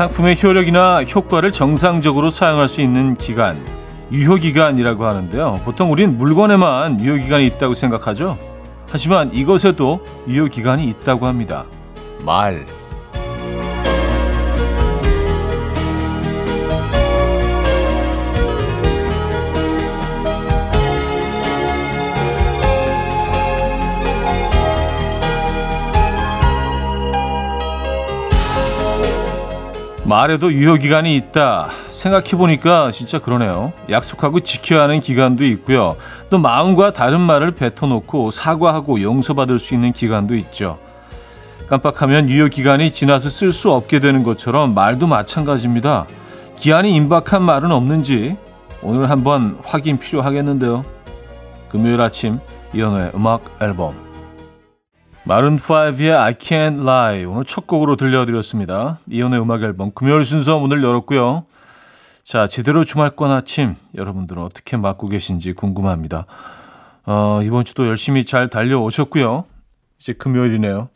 상품의 효력이나 효과를 정상적으로 사용할 수 있는 기간, 유효기간이라고 하는데요. 보통 우린 물건에만 유효기간이 있다고 생각하죠. 하지만 이것에도 유효기간이 있다고 합니다. 말. 말에도 유효기간이 있다. 생각해보니까 진짜 그러네요. 약속하고 지켜야 하는 기간도 있고요. 또 마음과 다른 말을 뱉어놓고 사과하고 용서받을 수 있는 기간도 있죠. 깜빡하면 유효기간이 지나서 쓸 수 없게 되는 것처럼 말도 마찬가지입니다. 기한이 임박한 말은 없는지 오늘 한번 확인 필요하겠는데요. 금요일 아침 이연우의 음악 앨범 마룬5의 I Can't Lie 오늘 첫 곡으로 들려드렸습니다. 이연의 음악 앨범 금요일 순서 문을 열었고요. 자, 제대로 주말권 아침 여러분들은 어떻게 맞고 계신지 궁금합니다. 어, 이번 주도 열심히 잘 달려오셨고요. 이제 금요일이네요.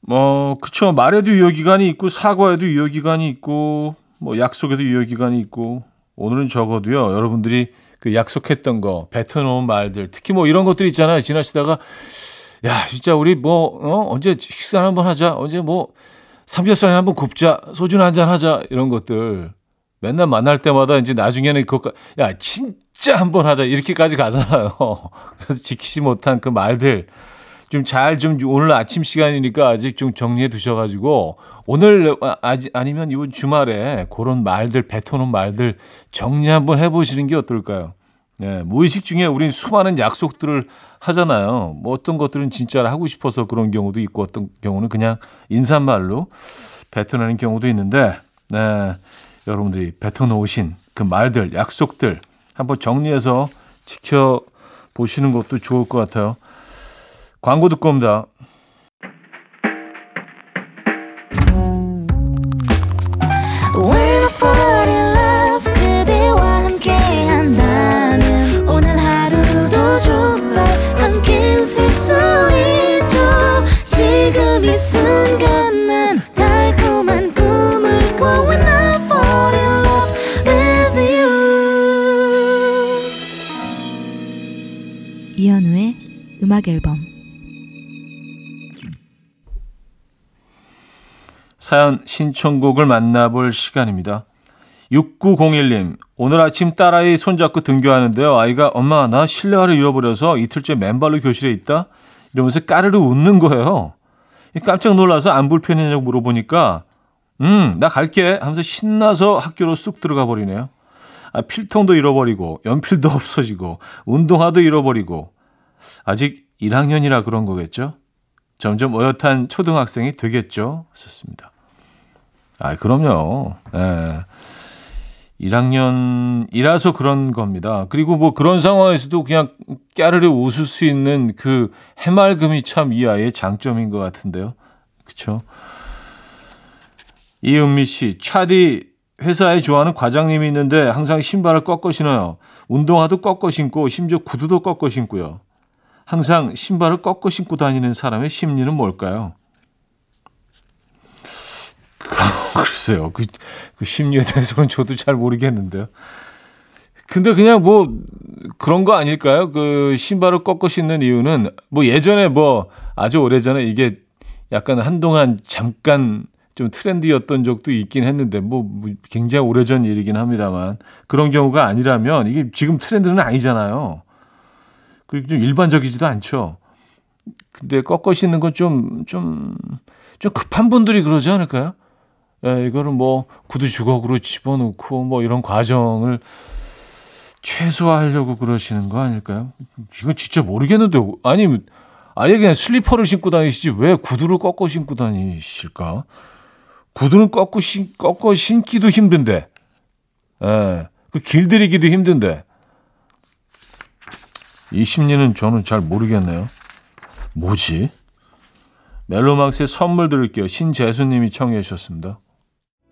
뭐, 그쵸. 말에도 유효기간이 있고, 사과에도 유효기간이 있고, 뭐, 약속에도 유효기간이 있고, 오늘은 적어도요, 여러분들이 그 약속했던 거, 뱉어놓은 말들, 특히 뭐 이런 것들 있잖아요. 지나치다가, 야, 진짜 우리 뭐, 어, 언제 식사 한번 하자. 언제 뭐, 삼겹살 한번 굽자. 소주 한잔 하자. 이런 것들. 맨날 만날 때마다 이제 나중에는 그것, 야, 진짜 한번 하자. 이렇게까지 가잖아요. 그래서 지키지 못한 그 말들. 좀잘좀 오늘 아침 시간이니까 아직 좀 정리해 두셔가지고 오늘 아직 아니면 이번 주말에 그런 말들 뱉어놓은 말들 정리 한번 해보시는 게 어떨까요? 네, 무의식 중에 우린 수많은 약속들을 하잖아요. 뭐 어떤 것들은 진짜로 하고 싶어서 그런 경우도 있고 어떤 경우는 그냥 인사말로 뱉어내는 경우도 있는데, 네, 여러분들이 뱉어놓으신 그 말들, 약속들 한번 정리해서 지켜보시는 것도 좋을 것 같아요. 광고 듣고 옵니다. 사연 신청곡을 만나볼 시간입니다. 6901님, 오늘 아침 딸아이 손잡고 등교하는데요. 아이가 엄마 나 실내화를 잃어버려서 이틀째 맨발로 교실에 있다? 이러면서 까르르 웃는 거예요. 깜짝 놀라서 안 불편했냐고 물어보니까 음, 나 갈게 하면서 신나서 학교로 쑥 들어가 버리네요. 아, 필통도 잃어버리고 연필도 없어지고 운동화도 잃어버리고 아직 1학년이라 그런 거겠죠? 점점 어엿한 초등학생이 되겠죠? 썼습니다. 아, 그럼요. 예. 1학년이라서 그런 겁니다. 그리고 뭐 그런 상황에서도 그냥 까르르 웃을 수 있는 그 해맑음이 참 이 아이의 장점인 것 같은데요. 그쵸? 이은미 씨, 차디 회사에 좋아하는 과장님이 있는데 항상 신발을 꺾어 신어요. 운동화도 꺾어 신고 심지어 구두도 꺾어 신고요. 항상 신발을 꺾어 신고 다니는 사람의 심리는 뭘까요? 글쎄요. 그, 그 심리에 대해서는 저도 잘 모르겠는데요. 근데 그냥 뭐 그런 거 아닐까요? 그 신발을 꺾어 신는 이유는 뭐 예전에 뭐 아주 오래전에 이게 약간 한동안 잠깐 좀 트렌드였던 적도 있긴 했는데 뭐, 뭐 굉장히 오래전 일이긴 합니다만 그런 경우가 아니라면 이게 지금 트렌드는 아니잖아요. 그리고 좀 일반적이지도 않죠. 근데 꺾어 씻는 건 좀, 좀, 좀 급한 분들이 그러지 않을까요? 예, 이거를 뭐 구두 주걱으로 집어넣고 뭐 이런 과정을 최소화하려고 그러시는 거 아닐까요? 이건 진짜 모르겠는데, 아니, 아예 그냥 슬리퍼를 신고 다니시지 왜 구두를 꺾어 신고 다니실까? 구두는 꺾고 신, 꺾어 신기도 힘든데, 예, 그 길들이기도 힘든데, 이 심리는 저는 잘 모르겠네요. 뭐지? 멜로망스의 선물 드릴게요. 신재수님이 청해 주셨습니다.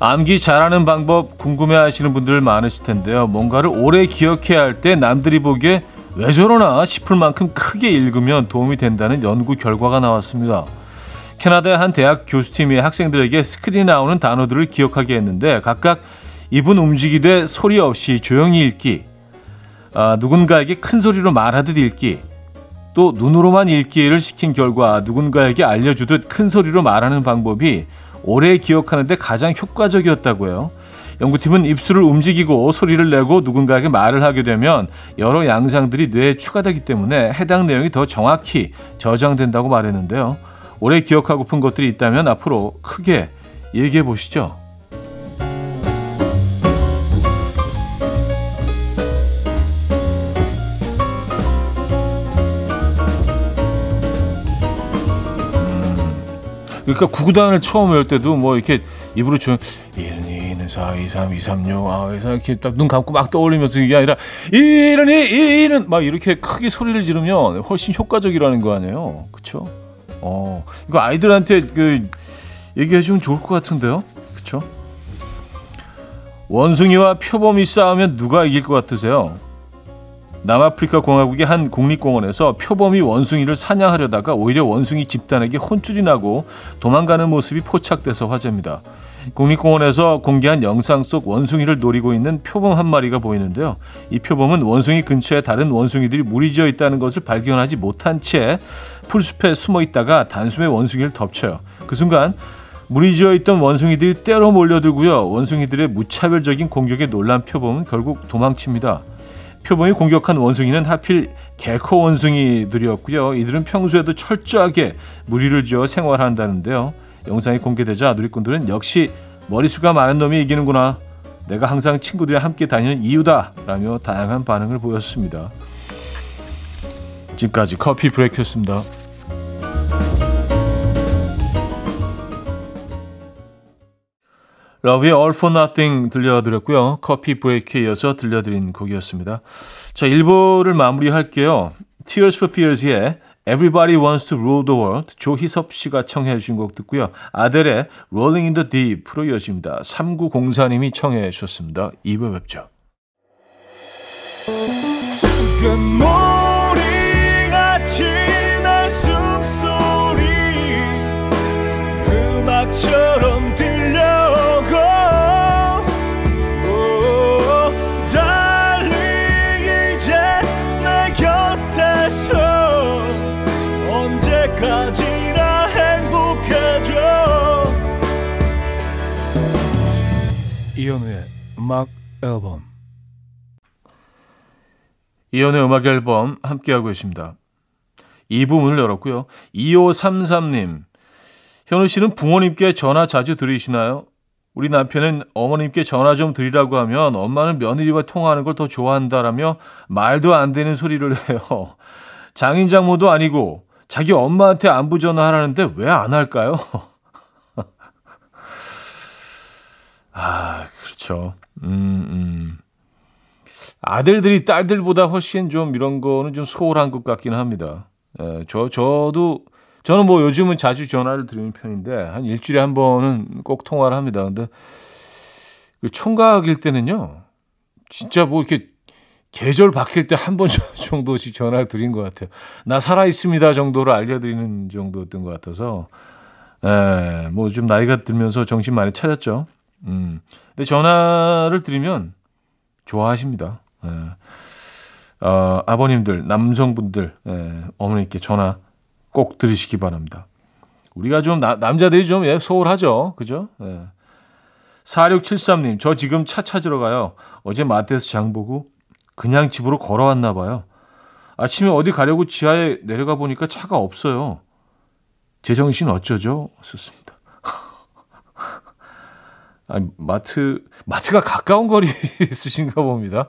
암기 잘하는 방법 궁금해 하시는 분들 많으실 텐데요. 뭔가를 오래 기억해야 할 때 남들이 보기에 왜 저러나 싶을 만큼 크게 읽으면 도움이 된다는 연구 결과가 나왔습니다. 캐나다의 한 대학 교수팀이 학생들에게 스크린에 나오는 단어들을 기억하게 했는데 각각 입은 움직이되 소리 없이 조용히 읽기, 아, 누군가에게 큰 소리로 말하듯 읽기, 또 눈으로만 읽기를 시킨 결과 누군가에게 알려주듯 큰 소리로 말하는 방법이 오래 기억하는데 가장 효과적이었다고 해요. 연구팀은 입술을 움직이고 소리를 내고 누군가에게 말을 하게 되면 여러 양상들이 뇌에 추가되기 때문에 해당 내용이 더 정확히 저장된다고 말했는데요. 오래 기억하고픈 것들이 있다면 앞으로 크게 얘기해 보시죠. 그러니까 구구단을 처음 외울 때도 뭐 이렇게 입으로 조용 1, 2, 4, 2, 3, 2, 3, 6, 아, 이렇게 딱 눈 감고 막 떠올리면서 이게 아니라 1, 2, 1, 막 이렇게 크게 소리를 지르면 훨씬 효과적이라는 거 아니에요. 그쵸? 어, 이거 아이들한테 그 얘기해 주면 좋을 것 같은데요. 그쵸? 원숭이와 표범이 싸우면 누가 이길 것 같으세요? 남아프리카 공화국의 한 국립공원에서 표범이 원숭이를 사냥하려다가 오히려 원숭이 집단에게 혼쭐이 나고 도망가는 모습이 포착돼서 화제입니다. 국립공원에서 공개한 영상 속 원숭이를 노리고 있는 표범 한 마리가 보이는데요. 이 표범은 원숭이 근처에 다른 원숭이들이 무리지어 있다는 것을 발견하지 못한 채 풀숲에 숨어 있다가 단숨에 원숭이를 덮쳐요. 그 순간 무리지어 있던 원숭이들이 때로 몰려들고요. 원숭이들의 무차별적인 공격에 놀란 표범은 결국 도망칩니다. 표범이 공격한 원숭이는 하필 개코 원숭이들이었고요. 이들은 평소에도 철저하게 무리를 지어 생활한다는데요. 영상이 공개되자 누리꾼들은 역시 머리수가 많은 놈이 이기는구나. 내가 항상 친구들이 함께 다니는 이유다. 라며 다양한 반응을 보였습니다. 지금까지 커피 브레이크였습니다. 러브의 All for Nothing 들려드렸고요. 커피 브레이크에 이어서 들려드린 곡이었습니다. 자, 1부를 마무리할게요. Tears for Fears의 Everybody Wants to Rule the World 조희섭 씨가 청해 주신 곡 듣고요. 아델의 Rolling in the Deep로 이어집니다. 3904님이 청해 주셨습니다. 2부 뵙죠. 음악 앨범 이현우의 음악 앨범 함께하고 계십니다. 2부 문을 열었고요. 2533님 현우 씨는 부모님께 전화 자주 드리시나요? 우리 남편은 어머님께 전화 좀 드리라고 하면 엄마는 며느리와 통화하는 걸 더 좋아한다라며 말도 안 되는 소리를 해요. 장인 장모도 아니고 자기 엄마한테 안부 전화하라는데 왜 안 할까요? 아, 그렇죠. 음, 음. 아들들이 딸들보다 훨씬 좀 이런 거는 좀 소홀한 것 같기는 합니다. 예, 저, 저도, 저는 뭐 요즘은 자주 전화를 드리는 편인데, 한 일주일에 한 번은 꼭 통화를 합니다. 근데 그 총각일 때는요, 진짜 뭐 이렇게 계절 바뀔 때 한 번 정도씩 전화를 드린 것 같아요. 나 살아있습니다 정도로 알려드리는 정도였던 것 같아서, 예, 뭐 좀 나이가 들면서 정신 많이 차렸죠. 음. 근데 전화를 드리면 좋아하십니다. 예. 어, 아버님들, 남성분들, 예, 어머니께 전화 꼭 드리시기 바랍니다. 우리가 좀, 나, 남자들이 좀, 예, 소홀하죠. 그죠? 예. 4673님, 저 지금 차 찾으러 가요. 어제 마트에서 장 보고 그냥 집으로 걸어왔나 봐요. 아침에 어디 가려고 지하에 내려가 보니까 차가 없어요. 제 정신 어쩌죠? 썼습니다. 아니, 마트, 마트가 가까운 거리에 있으신가 봅니다.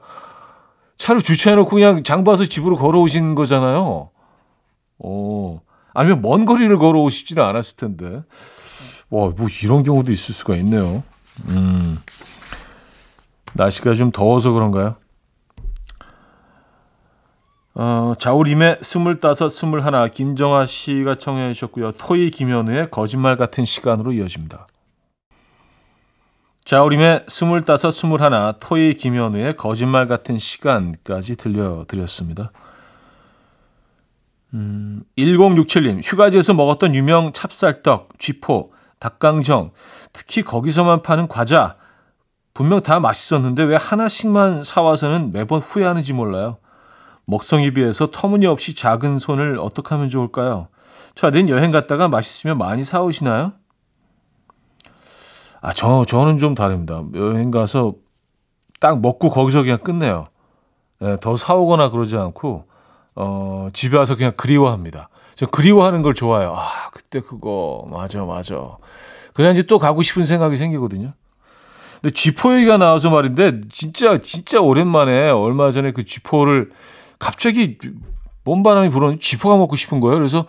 차를 주차해놓고 그냥 장 봐서 집으로 걸어오신 거잖아요. 어, 아니면 먼 거리를 걸어오시지는 않았을 텐데. 와, 뭐 이런 경우도 있을 수가 있네요. 음. 날씨가 좀 더워서 그런가요? 어, 자우림의 스물다섯, 스물하나 김정아 씨가 청해 주셨고요. 토이 김현우의 거짓말 같은 시간으로 이어집니다. 자우림의 스물다섯, 스물하나 토이 김현우의 거짓말 같은 시간까지 들려드렸습니다. 음, 1067님, 휴가지에서 먹었던 유명 찹쌀떡, 쥐포, 닭강정, 특히 거기서만 파는 과자, 분명 다 맛있었는데 왜 하나씩만 사와서는 매번 후회하는지 몰라요. 먹성에 비해서 터무니없이 작은 손을 어떻게 하면 좋을까요? 저는 여행 갔다가 맛있으면 많이 사오시나요? 아, 저, 저는 좀 다릅니다. 여행 가서 딱 먹고 거기서 그냥 끝내요. 네, 더 사오거나 그러지 않고, 어, 집에 와서 그냥 그리워합니다. 저 그리워하는 걸 좋아해요. 아, 그때 그거, 맞아, 맞아. 그래야 이제 또 가고 싶은 생각이 생기거든요. 근데 쥐포 얘기가 나와서 말인데, 진짜, 진짜 오랜만에 얼마 전에 그 쥐포를 갑자기 몸 바람이 불어는 쥐포가 먹고 싶은 거예요. 그래서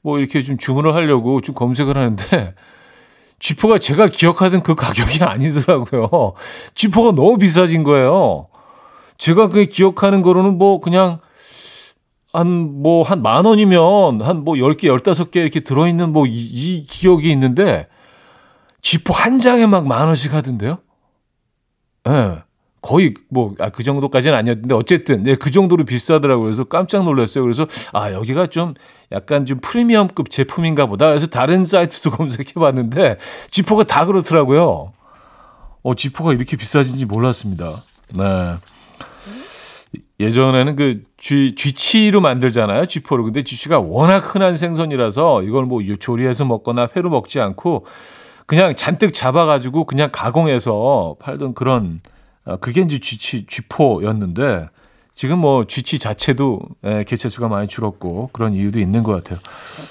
뭐 이렇게 좀 주문을 하려고 좀 검색을 하는데, 쥐포가 제가 기억하던 그 가격이 아니더라고요. 쥐포가 너무 비싸진 거예요. 제가 그 기억하는 거로는 뭐 그냥 한 뭐 한 만 원이면 한 뭐 10개, 15개 이렇게 들어 있는 뭐 이, 이 기억이 있는데 쥐포 한 장에 막 만 원씩 하던데요. 예. 네. 거의 뭐, 아, 그 정도까지는 아니었는데, 어쨌든, 네, 그 정도로 비싸더라고요. 그래서 깜짝 놀랐어요. 그래서, 아, 여기가 좀 약간 좀 프리미엄급 제품인가 보다. 그래서 다른 사이트도 검색해 봤는데, 지포가 다 그렇더라고요. 어, 지포가 이렇게 비싸진지 몰랐습니다. 네. 예전에는 그 쥐, 쥐치로 만들잖아요. 쥐포를. 근데 쥐치가 워낙 흔한 생선이라서 이걸 뭐 조리해서 먹거나 회로 먹지 않고 그냥 잔뜩 잡아가지고 그냥 가공해서 팔던 그런 아, 그게 이제 쥐치, 쥐포였는데 지금 뭐 쥐치 자체도 예, 개체수가 많이 줄었고 그런 이유도 있는 것 같아요.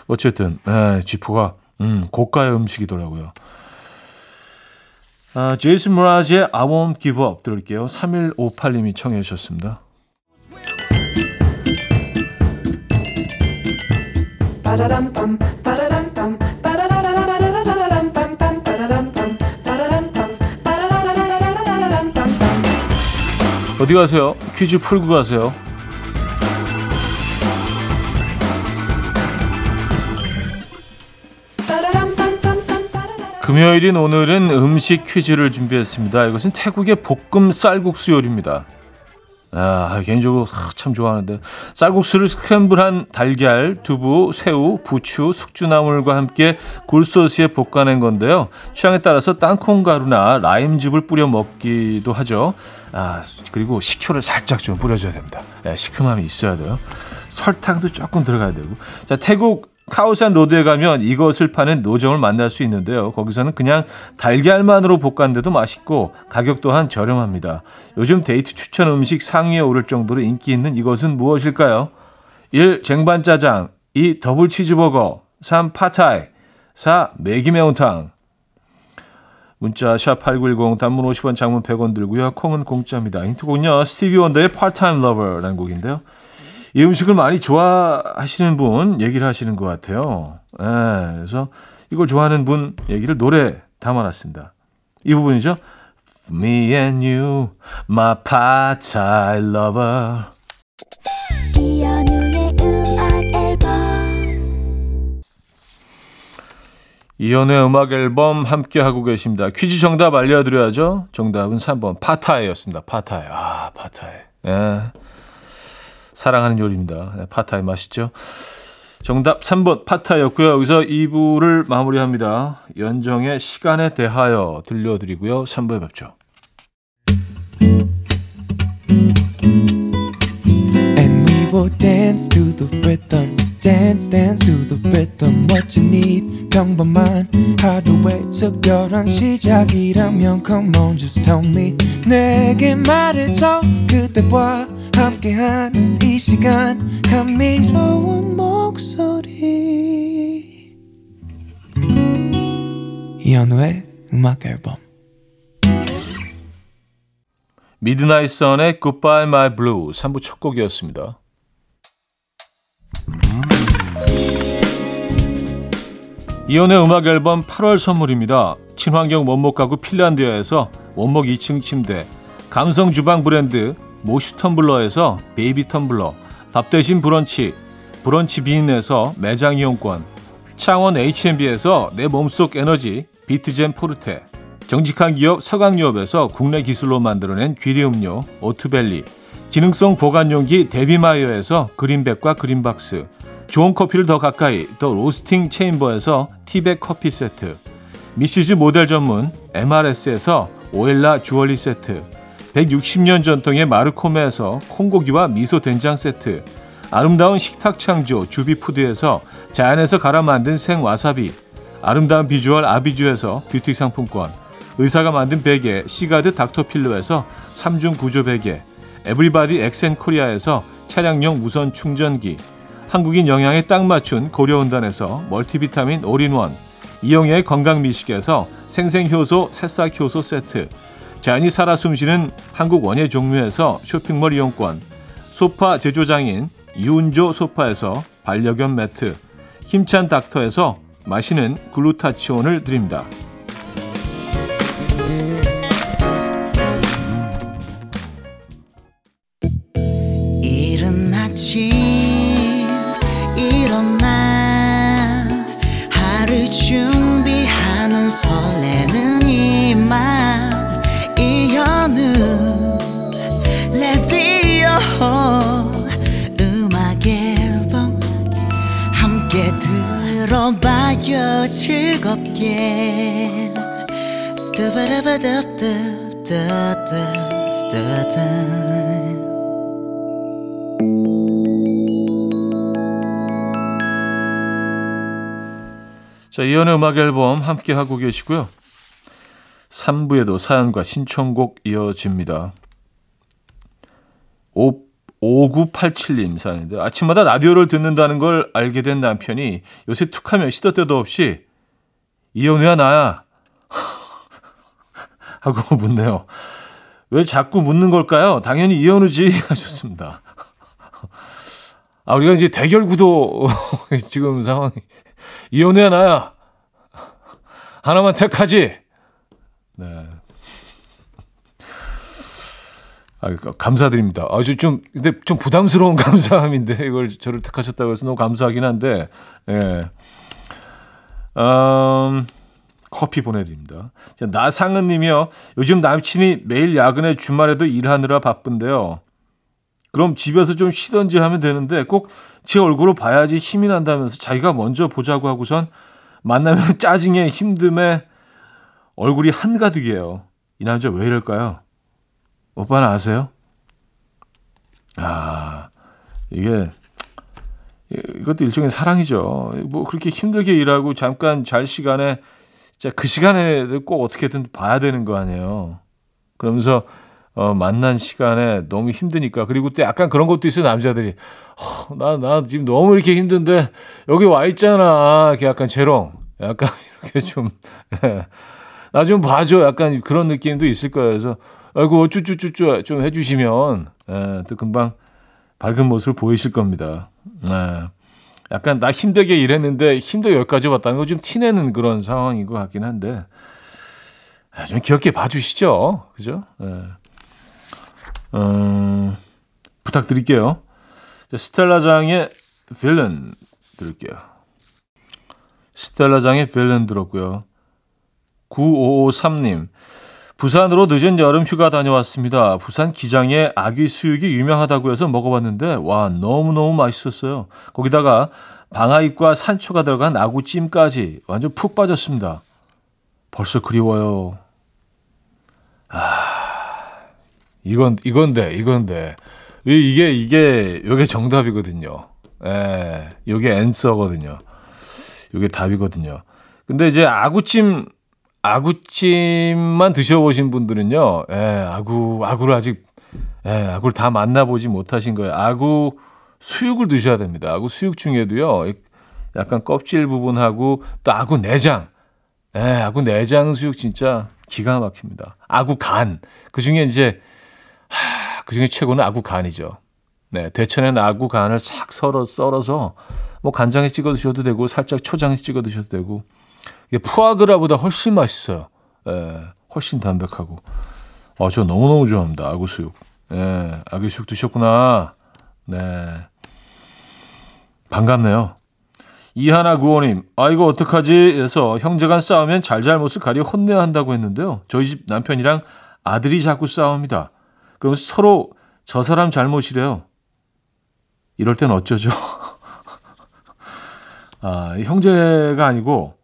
어쨌든 예, 쥐포가 음, 고가의 음식이더라고요. 아, 제이슨 무라지의 I won't give up 들을게요. 3158님이 청해 주셨습니다. 어디 가세요? 퀴즈 풀고 가세요. 금요일인 오늘은 음식 퀴즈를 준비했습니다. 이것은 태국의 볶음 쌀국수 요리입니다. 아, 개인적으로 참 좋아하는데 쌀국수를 스크램블한 달걀, 두부, 새우, 부추, 숙주나물과 함께 굴소스에 볶아낸 건데요. 취향에 따라서 땅콩 가루나 라임즙을 뿌려 먹기도 하죠. 아, 그리고 식초를 살짝 좀 뿌려줘야 됩니다. 네, 시큼함이 있어야 돼요. 설탕도 조금 들어가야 되고. 자, 태국 카오산 로드에 가면 이것을 파는 노점을 만날 수 있는데요. 거기서는 그냥 달걀만으로 볶았는데도 맛있고 가격 또한 저렴합니다. 요즘 데이트 추천 음식 상위에 오를 정도로 인기 있는 이것은 무엇일까요? 1. 쟁반짜장 2. 더블 치즈버거 3. 팟타이 4. 메기 매운탕 문자 샵8910 단문 50원 장문 100원 들고요. 콩은 공짜입니다. 힌트곡은요. 스티비 원더의 Part-Time Lover라는 곡인데요. 이 음식을 많이 좋아하시는 분 얘기를 하시는 것 같아요. 네, 그래서 이걸 좋아하는 분 얘기를 노래 담아놨습니다. 이 부분이죠. Me and you, my part-time lover. 이현우의 음악 앨범 함께 하고 계십니다. 퀴즈 정답 알려드려야죠. 정답은 3번 파타이였습니다. 파타이. 아, 파타이. 예. 네. 사랑하는 요리입니다. 네, 파타이 맛있죠? 정답 3번 파타였고요. 여기서 2부를 마무리합니다. 연정의 시간에 대하여 들려드리고요. 3부에 뵙죠. Dance to the rhythm. dance dance to the rhythm what you need 평범한 하루의 특별한 시작이라면 come on just tell me 내게 말해줘 그대와 함께한 이 시간 감미로운 목소리 이현우의 음악 앨범 미드나잇 선의 Goodbye My Blue 3부 첫 곡이었습니다. 이현우의 음악 앨범 8월 선물입니다. 친환경 원목 가구 핀란드에서 원목 2층 침대, 감성 주방 브랜드 모슈 텀블러에서 베이비 텀블러, 밥 대신 브런치, 브런치 빈에서 매장 이용권, 창원 H&B에서 내 몸속 에너지 비트젠 포르테, 정직한 기업 서강유업에서 국내 기술로 만들어낸 귀리 음료 오트벨리, 기능성 보관용기 데비마이어에서 그린백과 그린박스, 좋은 커피를 더 가까이 더 로스팅 체인버에서 티백 커피 세트, 미시즈 모델 전문 MRS에서 오엘라 주얼리 세트, 160년 전통의 마루코메에서 콩고기와 미소 된장 세트, 아름다운 식탁 창조 주비푸드에서 자연에서 갈아 만든 생와사비, 아름다운 비주얼 아비주에서 뷰티 상품권, 의사가 만든 베개 시가드 닥터필로에서 3중 구조 베개, 에브리바디 엑센코리아에서 차량용 무선 충전기, 한국인 영양에 딱 맞춘 고려은단에서 멀티비타민 올인원, 이영애의 건강미식에서 생생효소 새싹효소 세트, 자연이 살아 숨쉬는 한국 원예 종류에서 쇼핑몰 이용권, 소파 제조장인 유운조 소파에서 반려견 매트, 힘찬 닥터에서 마시는 글루타치온을 드립니다. 자, 이연의 음악 앨범 함께 하고 계시고요. 3부에도 사연과 신청곡 이어집니다. 5, 5987님 사연인데 아침마다 라디오를 듣는다는 걸 알게 된 남편이 요새 툭하면 시도 때도 없이 이연우야 나야 하고 묻네요. 왜 자꾸 묻는 걸까요? 당연히 이현우지 하셨습니다. 아 우리가 이제 대결 구도 지금 상황이 이현우야 나야 하나만 택하지. 네. 아, 감사드립니다. 아주 좀 근데 좀 부담스러운 감사함인데 이걸 저를 택하셨다고 해서 너무 감사하긴 한데 예. 음, 커피 보내드립니다. 자, 나상은 님이요. 요즘 남친이 매일 야근에 주말에도 일하느라 바쁜데요. 그럼 집에서 좀 쉬던지 하면 되는데 꼭 제 얼굴을 봐야지 힘이 난다면서 자기가 먼저 보자고 하고선 만나면 짜증에 힘듦에 얼굴이 한가득이에요. 이 남자 왜 이럴까요? 오빠는 아세요? 아, 이게 이것도 일종의 사랑이죠. 뭐 그렇게 힘들게 일하고 잠깐 잘 시간에 진짜 그 시간에 꼭 어떻게든 봐야 되는 거 아니에요. 그러면서 어, 만난 시간에 너무 힘드니까. 그리고 또 약간 그런 것도 있어요 남자들이. 어, 나, 나 지금 너무 이렇게 힘든데 여기 와 있잖아. 이렇게 약간 재롱. 약간 이렇게 좀 나 좀 봐줘. 약간 그런 느낌도 있을 거예요. 그래서 아이고 쭈쭈쭈쭈 좀 해주시면 예, 또 금방 밝은 모습을 보이실 겁니다. 예. 약간 나 힘들게 일했는데 힘도 여기까지 왔다는 거 좀 티내는 그런 상황인 것 같긴 한데 아, 좀 귀엽게 봐주시죠, 그죠? 예. 음, 부탁드릴게요. 자, 스텔라장의 빌런 들을게요. 스텔라장의 빌런 들었고요. 9553님. 부산으로 늦은 여름 휴가 다녀왔습니다. 부산 기장에 아귀 수육이 유명하다고 해서 먹어봤는데 와 너무너무 맛있었어요. 거기다가 방아잎과 산초가 들어간 아구찜까지 완전 푹 빠졌습니다. 벌써 그리워요. 아 이건 이건데 이건데 이게 이게 이게 정답이거든요. 예, 이게 앤서거든요. 이게 답이거든요. 근데 이제 아구찜 아구찜만 드셔보신 분들은요, 예, 아구, 아구를 아직, 예, 아구를 다 만나보지 못하신 거예요. 아구 수육을 드셔야 됩니다. 아구 수육 중에도요, 약간 껍질 부분하고 또 아구 내장, 예, 아구 내장 수육 진짜 기가 막힙니다. 아구 간. 그 중에 이제, 하, 그 중에 최고는 아구 간이죠. 네, 대천에는 아구 간을 싹 썰어, 썰어서 뭐 간장에 찍어 드셔도 되고 살짝 초장에 찍어 드셔도 되고 이게 푸아그라보다 훨씬 맛있어요. 예, 훨씬 담백하고. 어, 저 너무너무 좋아합니다. 아구수육. 예, 아구수육 드셨구나. 네. 반갑네요. 이하나 구호님, 아, 이거 어떡하지? 해서 형제간 싸우면 잘잘못을 가려 혼내야 한다고 했는데요. 저희 집 남편이랑 아들이 자꾸 싸웁니다. 그럼 서로 저 사람 잘못이래요. 이럴 땐 어쩌죠? 아, 형제가 아니고, 예,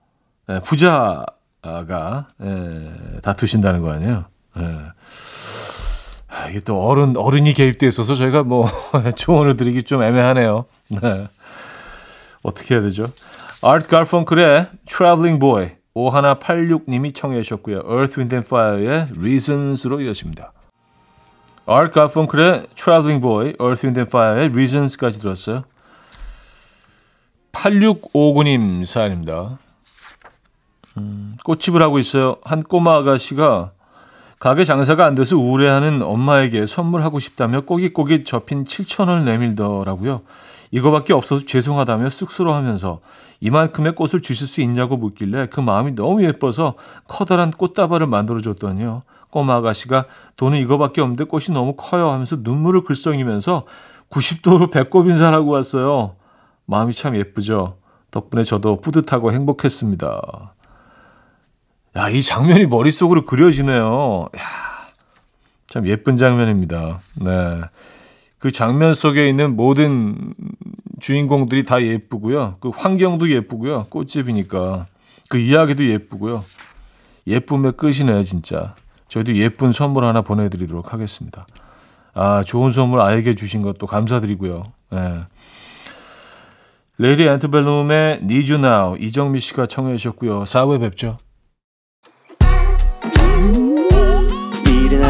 부자가, 예, 다투신다는 거 아니에요? 예. 아, 이게 또 어른, 어른이 개입돼 있어서 저희가 뭐 조언을 드리기 좀 애매하네요. 네. 어떻게 해야 되죠? Art Garfunkel의 Traveling Boy 5186님이 청해 주셨고요. Earth, Wind and Fire의 Reasons로 이어집니다. Art Garfunkel의 Traveling Boy, Earth, Wind and Fire의 Reasons까지 들었어요. 8659님 사연입니다. 음, 꽃집을 하고 있어요. 한 꼬마 아가씨가 가게 장사가 안 돼서 우울해하는 엄마에게 선물하고 싶다며 꼬깃꼬깃 접힌 7천 원을 내밀더라고요. 이거밖에 없어서 죄송하다며 쑥스러워하면서 이만큼의 꽃을 주실 수 있냐고 묻길래 그 마음이 너무 예뻐서 커다란 꽃다발을 만들어줬더니요. 꼬마 아가씨가 돈은 이거밖에 없는데 꽃이 너무 커요 하면서 눈물을 글썽이면서 90도로 배꼽 인사하고 왔어요. 마음이 참 예쁘죠. 덕분에 저도 뿌듯하고 행복했습니다. 야, 이 장면이 머릿속으로 그려지네요. 야, 참 예쁜 장면입니다. 네. 그 장면 속에 있는 모든 주인공들이 다 예쁘고요. 그 환경도 예쁘고요. 꽃집이니까. 그 이야기도 예쁘고요. 예쁨의 끝이네요, 진짜. 저희도 예쁜 선물 하나 보내드리도록 하겠습니다. 아, 좋은 선물 아이에게 주신 것도 감사드리고요. 네. 레이디 앤트벨룸의 Need You Now 이정미 씨가 청해 주셨고요. 4부에 뵙죠.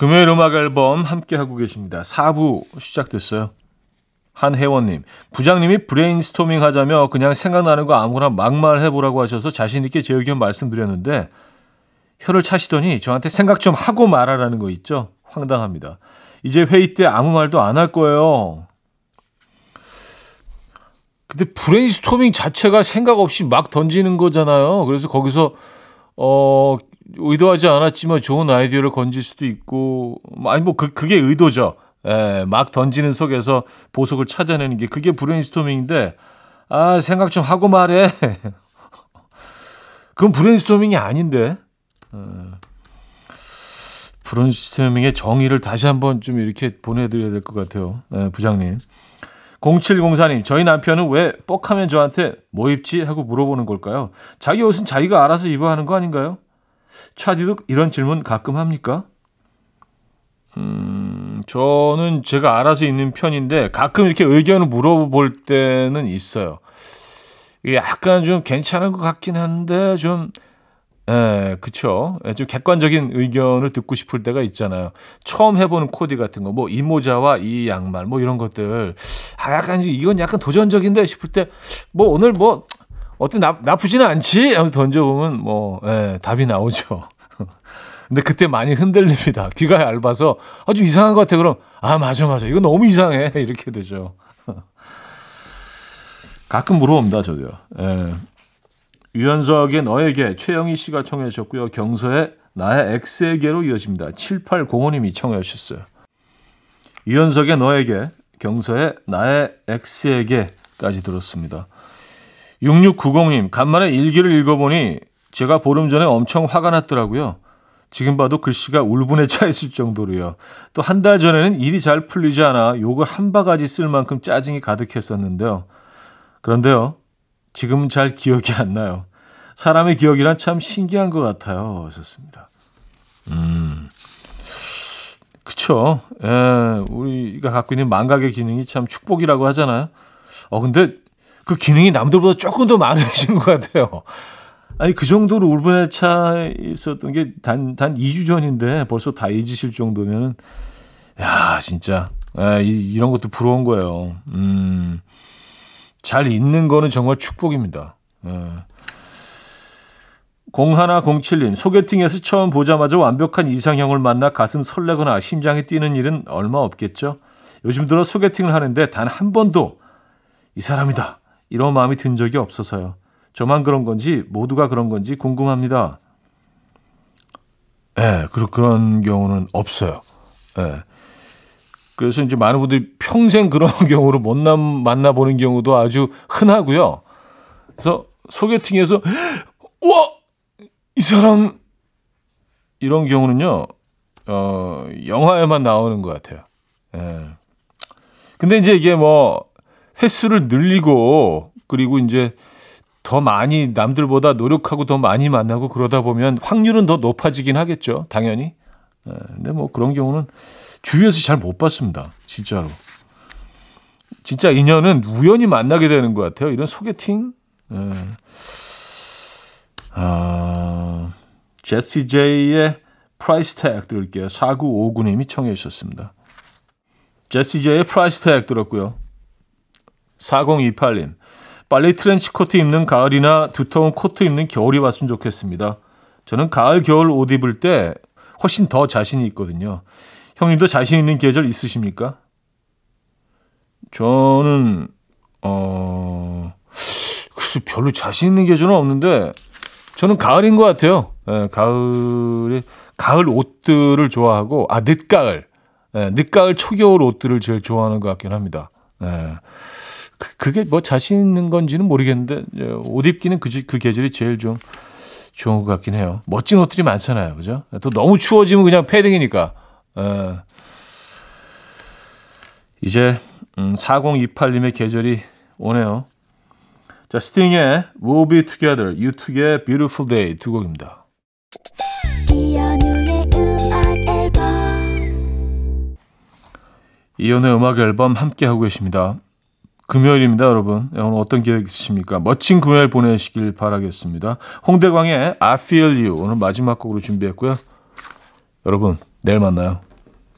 금요일 음악 앨범 함께 하고 계십니다. 4부 시작됐어요. 한혜원님, 부장님이 브레인스토밍 하자며 그냥 생각나는 거 아무거나 막말 해보라고 하셔서 자신있게 제 의견 말씀드렸는데 혀를 차시더니 저한테 생각 좀 하고 말하라는 거 있죠? 황당합니다. 이제 회의 때 아무 말도 안 할 거예요. 근데 브레인스토밍 자체가 생각 없이 막 던지는 거잖아요. 그래서 거기서 어 의도하지 않았지만 좋은 아이디어를 건질 수도 있고 아니 뭐 그 그게 의도죠. 예, 막 던지는 속에서 보석을 찾아내는 게 그게 브레인스토밍인데 아 생각 좀 하고 말해. 그건 브레인스토밍이 아닌데. 어, 브레인스토밍의 정의를 다시 한번 좀 이렇게 보내드려야 될 것 같아요. 예, 부장님. 0704님, 저희 남편은 왜 뻑하면 저한테 뭐 입지? 하고 물어보는 걸까요? 자기 옷은 자기가 알아서 입어야 하는 거 아닌가요? 차디도 이런 질문 가끔 합니까? 음, 저는 제가 알아서 입는 편인데 가끔 이렇게 의견을 물어볼 때는 있어요. 약간 좀 괜찮은 것 같긴 한데 좀, 예, 그쵸. 예, 좀 객관적인 의견을 듣고 싶을 때가 있잖아요. 처음 해보는 코디 같은 거, 뭐 이 모자와 이 양말, 뭐 이런 것들. 아, 약간 이건 약간 도전적인데 싶을 때, 뭐 오늘 뭐 어때 나, 나쁘지는 않지? 하고 던져보면 뭐 예, 답이 나오죠. 근데 그때 많이 흔들립니다. 귀가 얇아서 아주 이상한 것 같아. 그럼 아 맞아 맞아 이거 너무 이상해 이렇게 되죠. 가끔 물어봅니다 저도요. 예. 유연석의 너에게 최영희 씨가 청해 주셨고요. 경서의 나의 X에게로 이어집니다. 7805님이 청해 주셨어요. 유연석의 너에게 경서의 나의 X에게까지 들었습니다. 6690님, 간만에 일기를 읽어보니 제가 보름 전에 엄청 화가 났더라고요. 지금 봐도 글씨가 울분에 차 있을 정도로요. 또 한 달 전에는 일이 잘 풀리지 않아 욕을 한 바가지 쓸 만큼 짜증이 가득했었는데요. 그런데요, 지금은 잘 기억이 안 나요. 사람의 기억이란 참 신기한 것 같아요. 하셨습니다. 음, 그쵸. 예, 우리가 갖고 있는 망각의 기능이 참 축복이라고 하잖아요. 어, 근데 그 기능이 남들보다 조금 더 많으신 것 같아요. 아니 그 정도로 울분에 차 있었던 게단단 2주 전인데 벌써 다 잊으실 정도면은 야 진짜 에, 이, 이런 것도 부러운 거예요. 음, 잘 있는 거는 정말 축복입니다. 에. 0107님, 소개팅에서 처음 보자마자 완벽한 이상형을 만나 가슴 설레거나 심장이 뛰는 일은 얼마 없겠죠? 요즘 들어 소개팅을 하는데 단 한 번도 이 사람이다. 이런 마음이 든 적이 없어서요. 저만 그런 건지 모두가 그런 건지 궁금합니다. 예, 네, 그런 경우는 없어요. 예. 네. 그래서 이제 많은 분들이 평생 그런 경우로 못 만나보는 경우도 아주 흔하고요. 그래서 소개팅에서, 와! 이 사람 이런 경우는요. 어, 영화에만 나오는 것 같아요. 예. 근데 이제 이게 뭐 횟수를 늘리고 그리고 이제 더 많이 남들보다 노력하고 더 많이 만나고 그러다 보면 확률은 더 높아지긴 하겠죠. 당연히. 예. 근데 뭐 그런 경우는 주위에서 잘 못 봤습니다. 진짜로. 진짜 인연은 우연히 만나게 되는 것 같아요. 이런 소개팅. 예. 아, 제시 제이의 Price Tag 들을게요. 4959님이 청해 주셨습니다. 제시 제이의 Price Tag 들었고요. 4028님. 빨리 트렌치 코트 입는 가을이나 두터운 코트 입는 겨울이 왔으면 좋겠습니다. 저는 가을, 겨울 옷 입을 때 훨씬 더 자신이 있거든요. 형님도 자신 있는 계절 있으십니까? 저는, 어, 글쎄, 별로 자신 있는 계절은 없는데, 저는 가을인 것 같아요. 예, 가을에 가을 옷들을 좋아하고 아 늦가을, 예, 늦가을 초겨울 옷들을 제일 좋아하는 것 같긴 합니다. 예. 그, 그게 뭐 자신 있는 건지는 모르겠는데 예, 옷 입기는 그, 그 계절이 제일 좀 좋은 것 같긴 해요. 멋진 옷들이 많잖아요, 그죠? 또 너무 추워지면 그냥 패딩이니까. 예. 이제 음, 4028님의 계절이 오네요. 자, 스팅의 We'll Be Together, U2의 Beautiful Day 두 곡입니다. 이연우의 음악 앨범 함께 하고 계십니다. 금요일입니다, 여러분. 네, 오늘 어떤 계획 있으십니까? 멋진 금요일 보내시길 바라겠습니다. 홍대광의 I Feel You 오늘 마지막 곡으로 준비했고요. 여러분, 내일 만나요.